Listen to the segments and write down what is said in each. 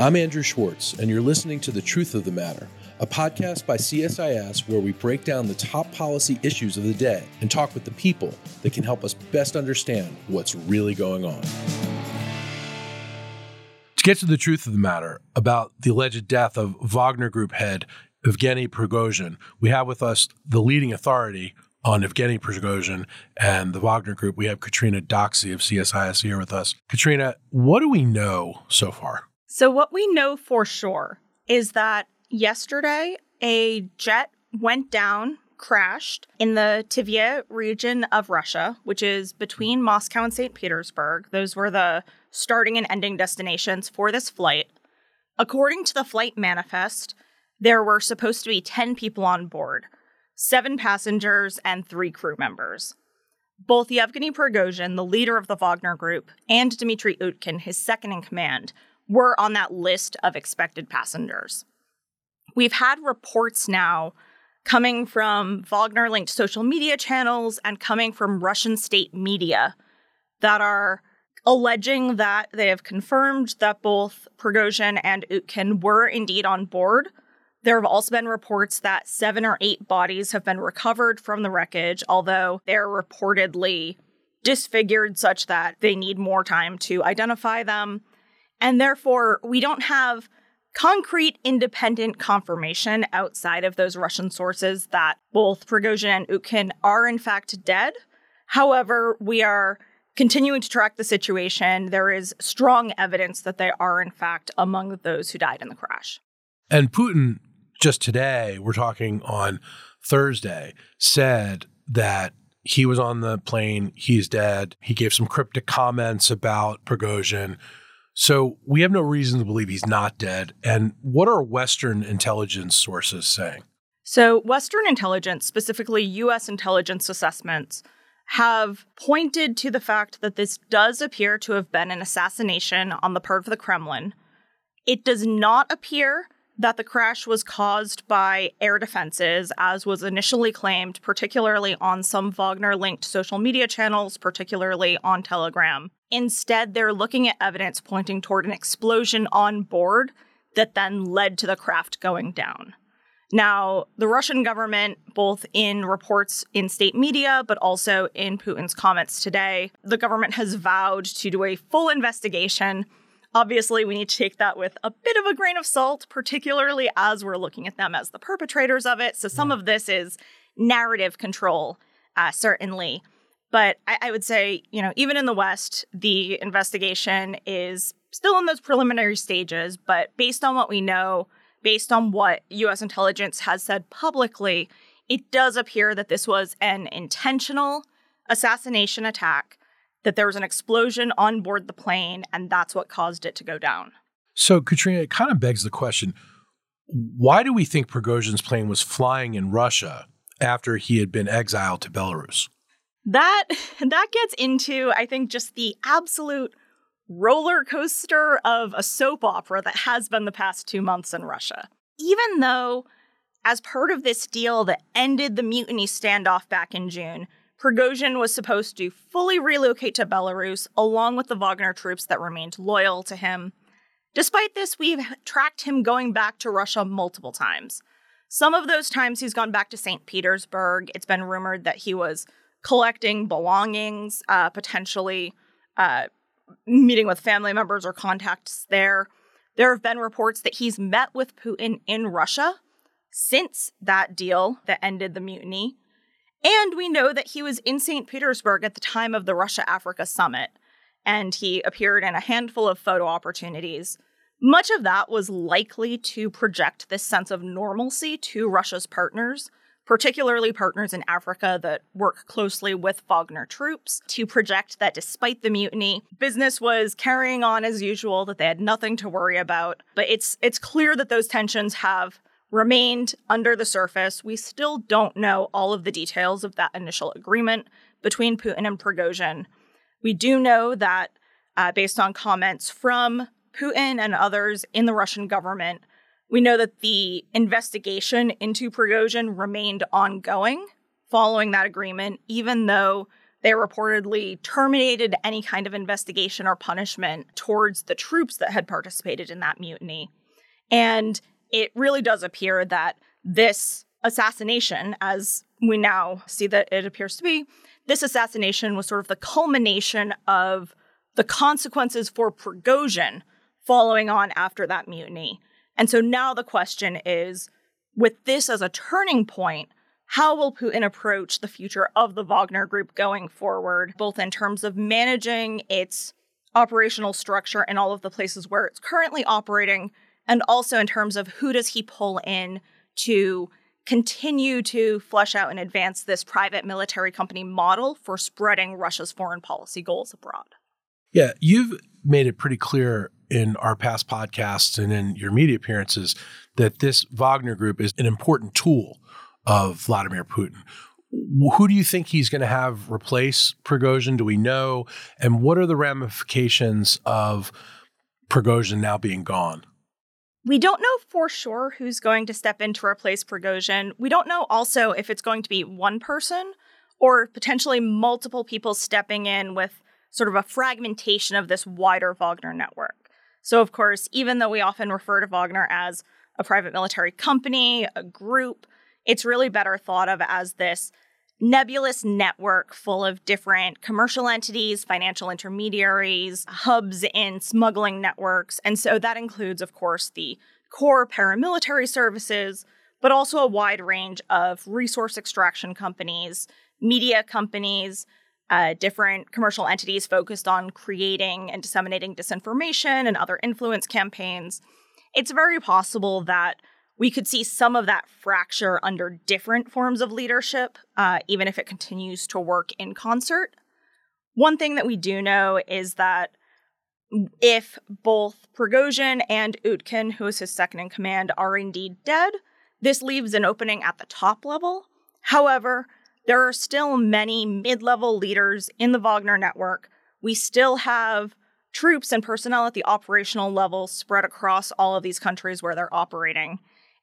I'm Andrew Schwartz, and you're listening to The Truth of the Matter, a podcast by CSIS where we break down the top policy issues of the day and talk with the people that can help us best understand what's really going on. To get to the truth of the matter about the alleged death of Wagner Group head Yevgeny Prigozhin, we have with us the leading authority on Yevgeny Prigozhin and the Wagner Group. We have Catrina Doxsee of CSIS here with us. Catrina, what do we know so far? So, what we know for sure is that yesterday a jet went down, crashed in the Tver region of Russia, which is between Moscow and St. Petersburg. Those were the starting and ending destinations for this flight. According to the flight manifest, there were supposed to be 10 people on board seven passengers and three crew members. Both Yevgeny Prigozhin, the leader of the Wagner Group, and Dmitry Utkin, his second in command, were on that list of expected passengers. We've had reports now coming from Wagner linked social media channels and coming from Russian state media that are alleging that they have confirmed that both Prigozhin and Utkin were indeed on board. There have also been reports that seven or eight bodies have been recovered from the wreckage, although they're reportedly disfigured such that they need more time to identify them. And therefore, we don't have concrete independent confirmation outside of those Russian sources that both Prigozhin and Utkin are in fact dead. However, we are continuing to track the situation. There is strong evidence that they are in fact among those who died in the crash. And Putin, just today, we're talking on Thursday, said that he was on the plane, he's dead. He gave some cryptic comments about Prigozhin so we have no reason to believe he's not dead. And what are Western intelligence sources saying? So, Western intelligence, specifically US intelligence assessments, have pointed to the fact that this does appear to have been an assassination on the part of the Kremlin. It does not appear that the crash was caused by air defenses, as was initially claimed, particularly on some Wagner linked social media channels, particularly on Telegram. Instead, they're looking at evidence pointing toward an explosion on board that then led to the craft going down. Now, the Russian government, both in reports in state media, but also in Putin's comments today, the government has vowed to do a full investigation Obviously, we need to take that with a bit of a grain of salt, particularly as we're looking at them as the perpetrators of it. So some of this is narrative control, uh, certainly. But I, I would say, you know, even in the West, the investigation is still in those preliminary stages. But based on what we know, based on what US intelligence has said publicly, it does appear that this was an intentional assassination attack that there was an explosion on board the plane, and that's what caused it to go down. So, Catrina, it kind of begs the question why do we think Prigozhin's plane was flying in Russia after he had been exiled to Belarus? That that gets into, I think, just the absolute roller coaster of a soap opera that has been the past two months in Russia. Even though, as part of this deal that ended the mutiny standoff back in June, Prigozhin was supposed to fully relocate to Belarus along with the Wagner troops that remained loyal to him. Despite this, we've tracked him going back to Russia multiple times. Some of those times he's gone back to St. Petersburg. It's been rumored that he was collecting belongings, uh, potentially uh, meeting with family members or contacts there. There have been reports that he's met with Putin in Russia since that deal that ended the mutiny. And we know that he was in St. Petersburg at the time of the Russia Africa summit, and he appeared in a handful of photo opportunities. Much of that was likely to project this sense of normalcy to Russia's partners, particularly partners in Africa that work closely with Wagner troops, to project that despite the mutiny, business was carrying on as usual, that they had nothing to worry about. But it's it's clear that those tensions have remained under the surface. We still don't know all of the details of that initial agreement between Putin and Prigozhin. We do know that, uh, based on comments from Putin and others in the Russian government, we know that the investigation into Prigozhin remained ongoing following that agreement, even though They reportedly terminated any kind of investigation or punishment towards the troops that had participated in that mutiny. And it really does appear that this assassination, as we now see that it appears to be, this assassination was sort of the culmination of the consequences for Prigozhin following on after that mutiny. And so now the question is with this as a turning point, how will Putin approach the future of the Wagner Group going forward, both in terms of managing its operational structure and all of the places where it's currently operating, and also in terms of who does he pull in to continue to flesh out and advance this private military company model for spreading Russia's foreign policy goals abroad. Yeah, you've made it pretty clear in our past podcasts and in your media appearances that this Wagner group is an important tool of Vladimir Putin. Who do you think he's going to have replace Prigozhin? Do we know? And what are the ramifications of Prigozhin now being gone? We don't know for sure who's going to step in to replace Prigozhin. We don't know also if it's going to be one person or potentially multiple people stepping in with sort of a fragmentation of this wider Wagner network. So, of course, even though we often refer to Wagner as a private military company, a group, it's really better thought of as this nebulous network full of different commercial entities, financial intermediaries, hubs in smuggling networks. And so that includes, of course, the core paramilitary services, but also a wide range of resource extraction companies, media companies, uh, different commercial entities focused on creating and disseminating disinformation and other influence campaigns. It's very possible that we could see some of that fracture under different forms of leadership, uh, even if it continues to work in concert. One thing that we do know is that if both Prigozhin and Utkin, who is his second in command, are indeed dead, this leaves an opening at the top level. However, there are still many mid level leaders in the Wagner network. We still have troops and personnel at the operational level spread across all of these countries where they're operating.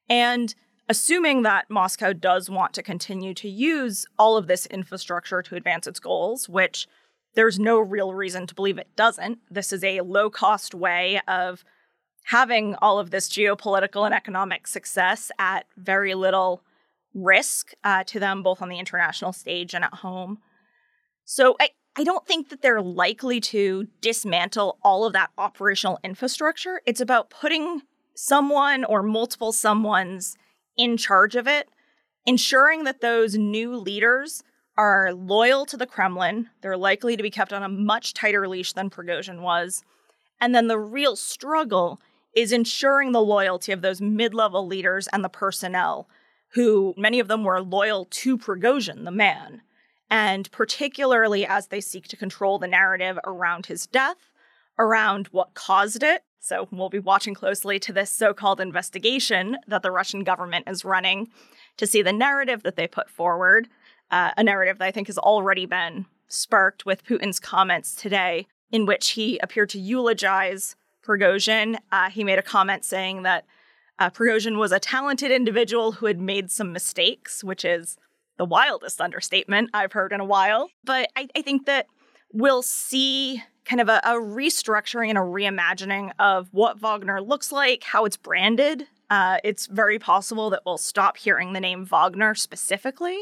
And assuming that Moscow does want to continue to use all of this infrastructure to advance its goals, which there's no real reason to believe it doesn't, this is a low cost way of having all of this geopolitical and economic success at very little risk uh, to them, both on the international stage and at home. So I, I don't think that they're likely to dismantle all of that operational infrastructure. It's about putting someone or multiple someones in charge of it, ensuring that those new leaders are loyal to the Kremlin. They're likely to be kept on a much tighter leash than Prigozhin was. And then the real struggle is ensuring the loyalty of those mid level leaders and the personnel, who many of them were loyal to Prigozhin, the man. And particularly as they seek to control the narrative around his death, around what caused it, so we'll be watching closely to this so called investigation that the Russian government is running to see the narrative that they put forward, uh, a narrative that I think has already been sparked with Putin's comments today, in which he appeared to eulogize Prigozhin. Uh, he made a comment saying that uh, Prigozhin was a talented individual who had made some mistakes, which is the wildest understatement I've heard in a while. But I, I think that we'll see kind of a, a, restructuring and a reimagining of what Wagner looks like, how it's branded. Uh, it's very possible that we'll stop hearing the name Wagner specifically.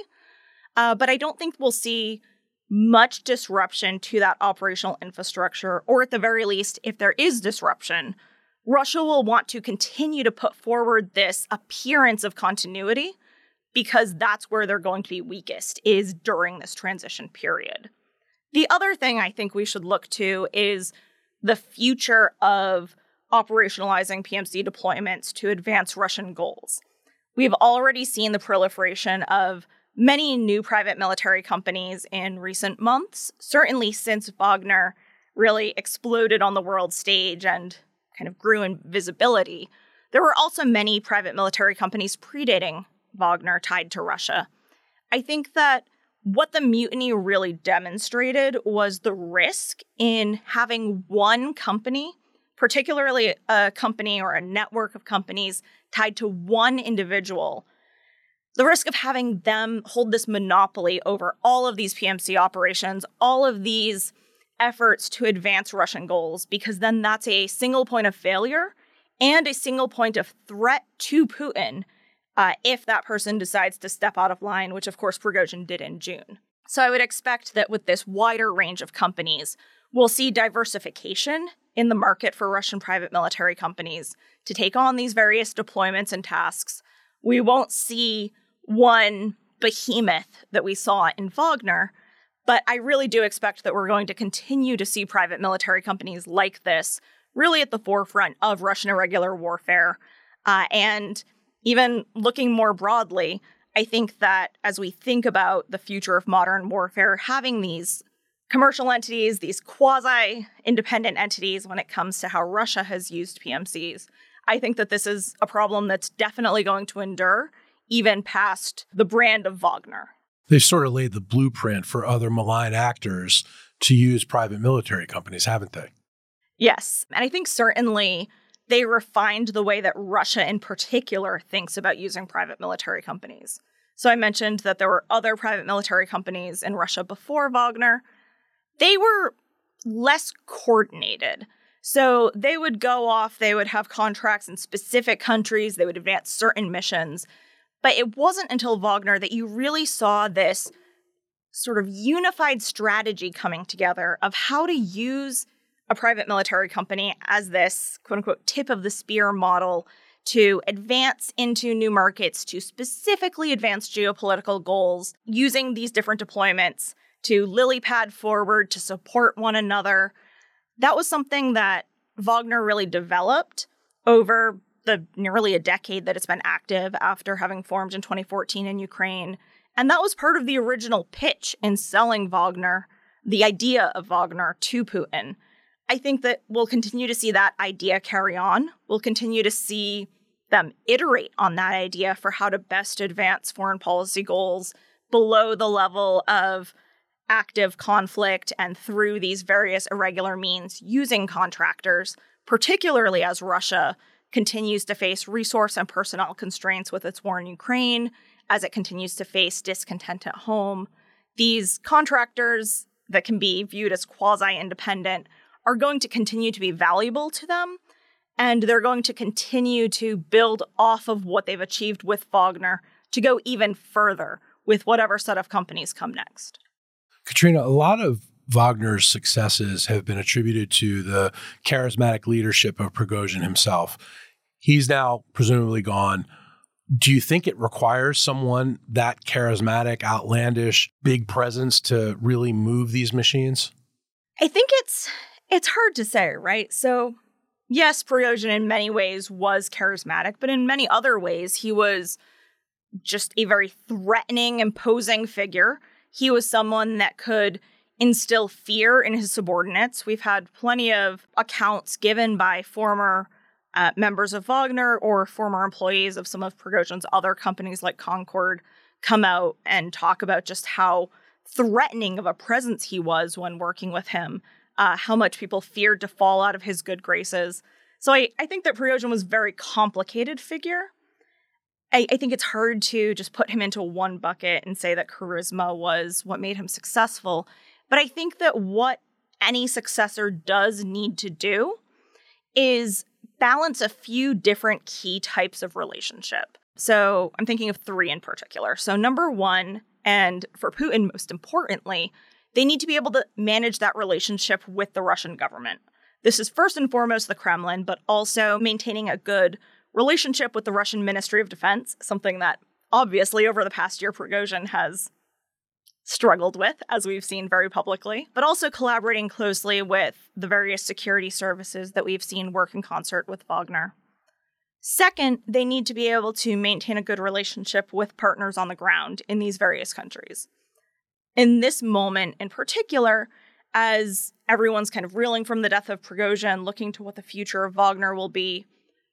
Uh, but I don't think we'll see much disruption to that operational infrastructure, or at the very least, if there is disruption, Russia will want to continue to put forward this appearance of continuity because that's where they're going to be weakest is during this transition period. The other thing I think we should look to is the future of operationalizing PMC deployments to advance Russian goals. We've already seen the proliferation of many new private military companies in recent months, certainly since Wagner really exploded on the world stage and kind of grew in visibility. There were also many private military companies predating Wagner tied to Russia. I think that what the mutiny really demonstrated was the risk in having one company, particularly a company or a network of companies tied to one individual, the risk of having them hold this monopoly over all of these PMC operations, all of these efforts to advance Russian goals, because then that's a single point of failure and a single point of threat to Putin uh, if that person decides to step out of line, which of course Prigozhin did in June. So I would expect that with this wider range of companies, we'll see diversification in the market for Russian private military companies to take on these various deployments and tasks. We won't see one behemoth that we saw in Wagner, but I really do expect that we're going to continue to see private military companies like this really at the forefront of Russian irregular warfare. Uh, and even looking more broadly, I think that as we think about the future of modern warfare, having these commercial entities, these quasi independent entities, when it comes to how Russia has used PMCs, I think that this is a problem that's definitely going to endure even past the brand of Wagner. They've sort of laid the blueprint for other malign actors to use private military companies, haven't they? Yes. And I think certainly they refined the way that Russia in particular thinks about using private military companies. So I mentioned that there were other private military companies in Russia before Wagner. They were less coordinated. So they would go off, they would have contracts in specific countries, they would advance certain missions. But it wasn't until Wagner that you really saw this sort of unified strategy coming together of how to use a private military company as this quote unquote tip of the spear model to advance into new markets, to specifically advance geopolitical goals using these different deployments to lily pad forward to support one another. That was something that Wagner really developed over the nearly a decade that it's been active after having formed in 2014 in Ukraine. And that was part of the original pitch in selling Wagner, the idea of Wagner to Putin. I think that we'll continue to see that idea carry on. We'll continue to see them iterate on that idea for how to best advance foreign policy goals below the level of active conflict and through these various irregular means using contractors, particularly as Russia continues to face resource and personnel constraints with its war in Ukraine, as it continues to face discontent at home. These contractors that can be viewed as quasi independent are going to continue to be valuable to them. And they're going to continue to build off of what they've achieved with Wagner to go even further with whatever set of companies come next. Catrina, a lot of Wagner's successes have been attributed to the charismatic leadership of Prigozhin himself. He's now presumably gone. Do you think it requires someone that charismatic, outlandish, big presence to really move these machines? I think it's it's hard to say, right? So, yes, Prigozhin in many ways was charismatic, but in many other ways he was just a very threatening, imposing figure. He was someone that could instill fear in his subordinates. We've had plenty of accounts given by former uh, members of Wagner or former employees of some of Prigozhin's other companies like Concord come out and talk about just how threatening of a presence he was when working with him, uh, how much people feared to fall out of his good graces. So I, I think that Prigozhin was a very complicated figure. I, I think it's hard to just put him into one bucket and say that charisma was what made him successful. But I think that what any successor does need to do is balance a few different key types of relationship. So I'm thinking of three in particular. So, number one, and for Putin, most importantly, they need to be able to manage that relationship with the Russian government. This is first and foremost the Kremlin, but also maintaining a good relationship with the Russian Ministry of Defense, something that obviously over the past year Prigozhin has struggled with, as we've seen very publicly, but also collaborating closely with the various security services that we've seen work in concert with Wagner. Second, they need to be able to maintain a good relationship with partners on the ground in these various countries. In this moment in particular, as everyone's kind of reeling from the death of Prigozhin, looking to what the future of Wagner will be,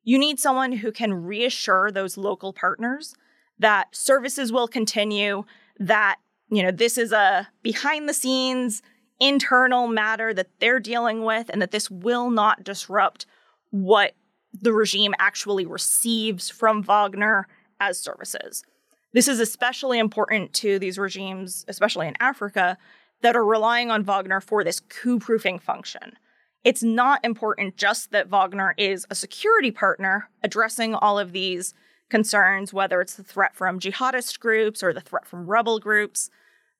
you need someone who can reassure those local partners that services will continue, that you know, this is a behind the scenes internal matter that they're dealing with and that this will not disrupt what the regime actually receives from Wagner as services. This is especially important to these regimes, especially in Africa, that are relying on Wagner for this coup proofing function. It's not important just that Wagner is a security partner addressing all of these concerns, whether it's the threat from jihadist groups or the threat from rebel groups.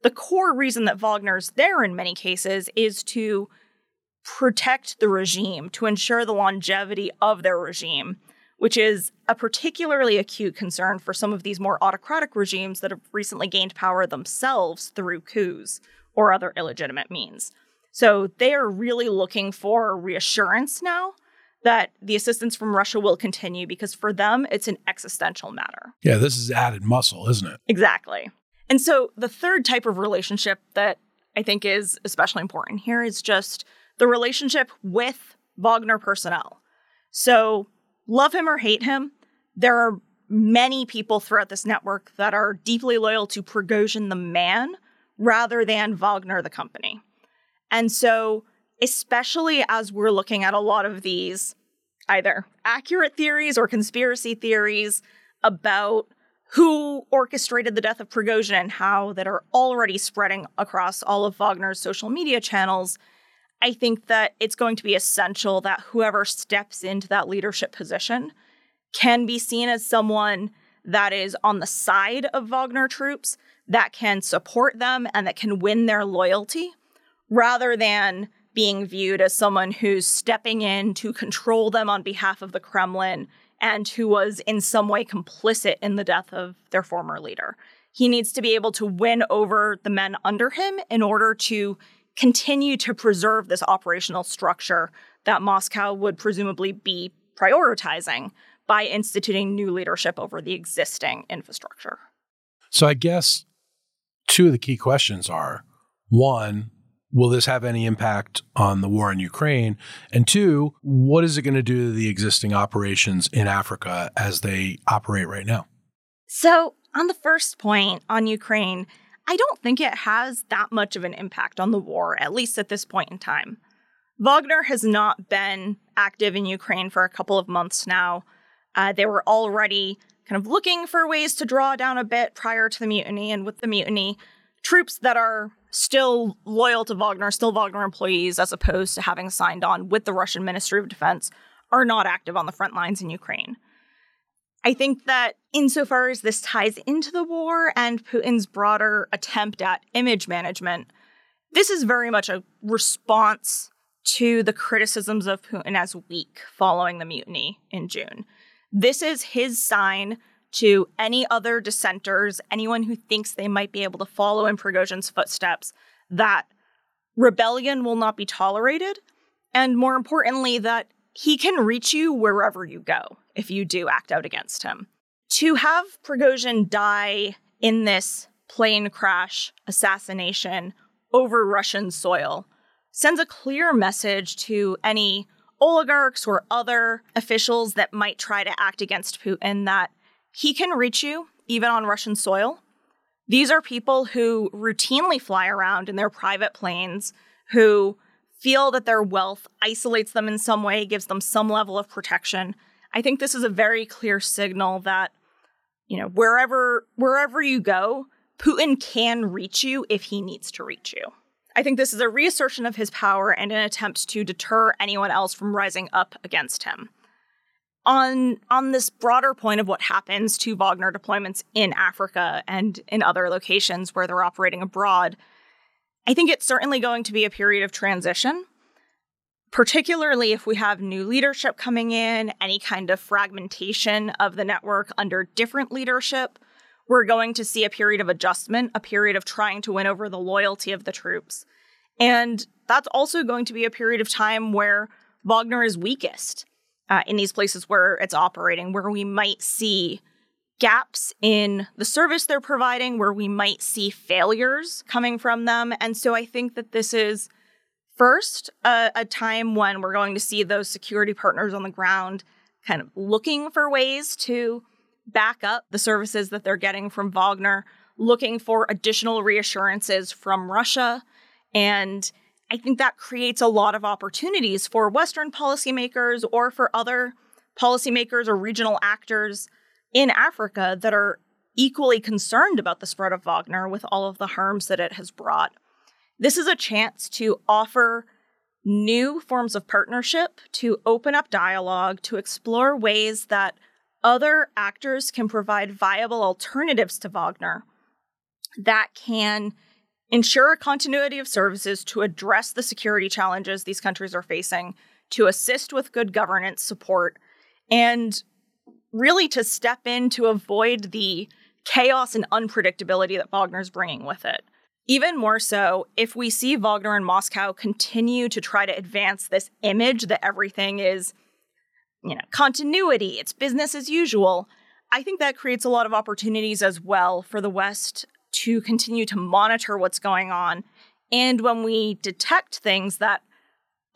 The core reason that Wagner's there in many cases is to protect the regime, to ensure the longevity of their regime, which is a particularly acute concern for some of these more autocratic regimes that have recently gained power themselves through coups or other illegitimate means. So they are really looking for reassurance now that the assistance from Russia will continue because for them, it's an existential matter. Yeah, this is added muscle, isn't it? Exactly. And so the third type of relationship that I think is especially important here is just the relationship with Wagner personnel. So love him or hate him, there are many people throughout this network that are deeply loyal to Prigozhin the man rather than Wagner the company. And so, especially as we're looking at a lot of these either accurate theories or conspiracy theories about who orchestrated the death of Prigozhin and how that are already spreading across all of Wagner's social media channels, I think that it's going to be essential that whoever steps into that leadership position can be seen as someone that is on the side of Wagner troops, that can support them, and that can win their loyalty, rather than being viewed as someone who's stepping in to control them on behalf of the Kremlin and who was in some way complicit in the death of their former leader. He needs to be able to win over the men under him in order to continue to preserve this operational structure that Moscow would presumably be prioritizing by instituting new leadership over the existing infrastructure. So, I guess two of the key questions are one, will this have any impact on the war in Ukraine? And two, what is it going to do to the existing operations in Africa as they operate right now? So, on the first point on Ukraine, I don't think it has that much of an impact on the war, at least at this point in time. Wagner has not been active in Ukraine for a couple of months now. Uh, they were already kind of looking for ways to draw down a bit prior to the mutiny, and with the mutiny, troops that are still loyal to Wagner, still Wagner employees, as opposed to having signed on with the Russian Ministry of Defense, are not active on the front lines in Ukraine. I think that insofar as this ties into the war and Putin's broader attempt at image management, this is very much a response to the criticisms of Putin as weak following the mutiny in June. This is his sign to any other dissenters, anyone who thinks they might be able to follow in Prigozhin's footsteps, that rebellion will not be tolerated, and more importantly, that he can reach you wherever you go if you do act out against him. To have Prigozhin die in this plane crash assassination over Russian soil sends a clear message to any oligarchs or other officials that might try to act against Putin that he can reach you even on Russian soil. These are people who routinely fly around in their private planes, who feel that their wealth isolates them in some way, gives them some level of protection. I think this is a very clear signal that you know, wherever wherever you go, Putin can reach you if he needs to reach you. I think this is a reassertion of his power and an attempt to deter anyone else from rising up against him. On on this broader point of what happens to Wagner deployments in Africa and in other locations where they're operating abroad, I think it's certainly going to be a period of transition particularly if we have new leadership coming in, any kind of fragmentation of the network under different leadership, we're going to see a period of adjustment, a period of trying to win over the loyalty of the troops. And that's also going to be a period of time where Wagner is weakest uh, in these places where it's operating, where we might see gaps in the service they're providing, where we might see failures coming from them. And so I think that this is First, uh, a time when we're going to see those security partners on the ground kind of looking for ways to back up the services that they're getting from Wagner, looking for additional reassurances from Russia. And I think that creates a lot of opportunities for Western policymakers or for other policymakers or regional actors in Africa that are equally concerned about the spread of Wagner with all of the harms that it has brought. This is a chance to offer new forms of partnership, to open up dialogue, to explore ways that other actors can provide viable alternatives to Wagner that can ensure a continuity of services to address the security challenges these countries are facing, to assist with good governance support, and really to step in to avoid the chaos and unpredictability that Wagner's bringing with it. Even more so, if we see Wagner and Moscow continue to try to advance this image that everything is, you know, continuity, it's business as usual, I think that creates a lot of opportunities as well for the West to continue to monitor what's going on. And when we detect things that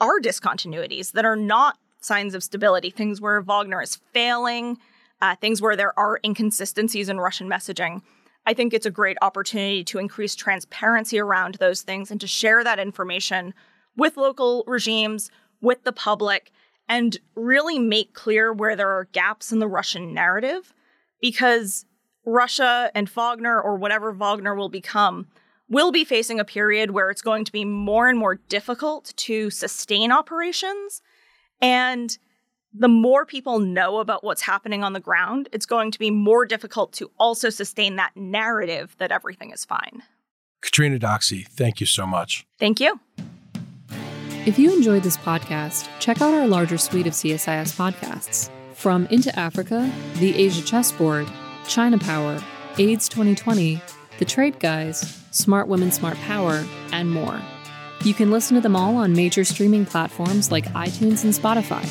are discontinuities, that are not signs of stability, things where Wagner is failing, uh, things where there are inconsistencies in Russian messaging, I think it's a great opportunity to increase transparency around those things and to share that information with local regimes, with the public, and really make clear where there are gaps in the Russian narrative because Russia and Wagner, or whatever Wagner will become, will be facing a period where it's going to be more and more difficult to sustain operations. And the more people know about what's happening on the ground, it's going to be more difficult to also sustain that narrative that everything is fine. Catrina Doxsee, thank you so much. Thank you. If you enjoyed this podcast, check out our larger suite of CSIS podcasts. From Into Africa, The Asia Chessboard, China Power, AIDS 2020, The Trade Guys, Smart Women, Smart Power, and more. You can listen to them all on major streaming platforms like iTunes and Spotify.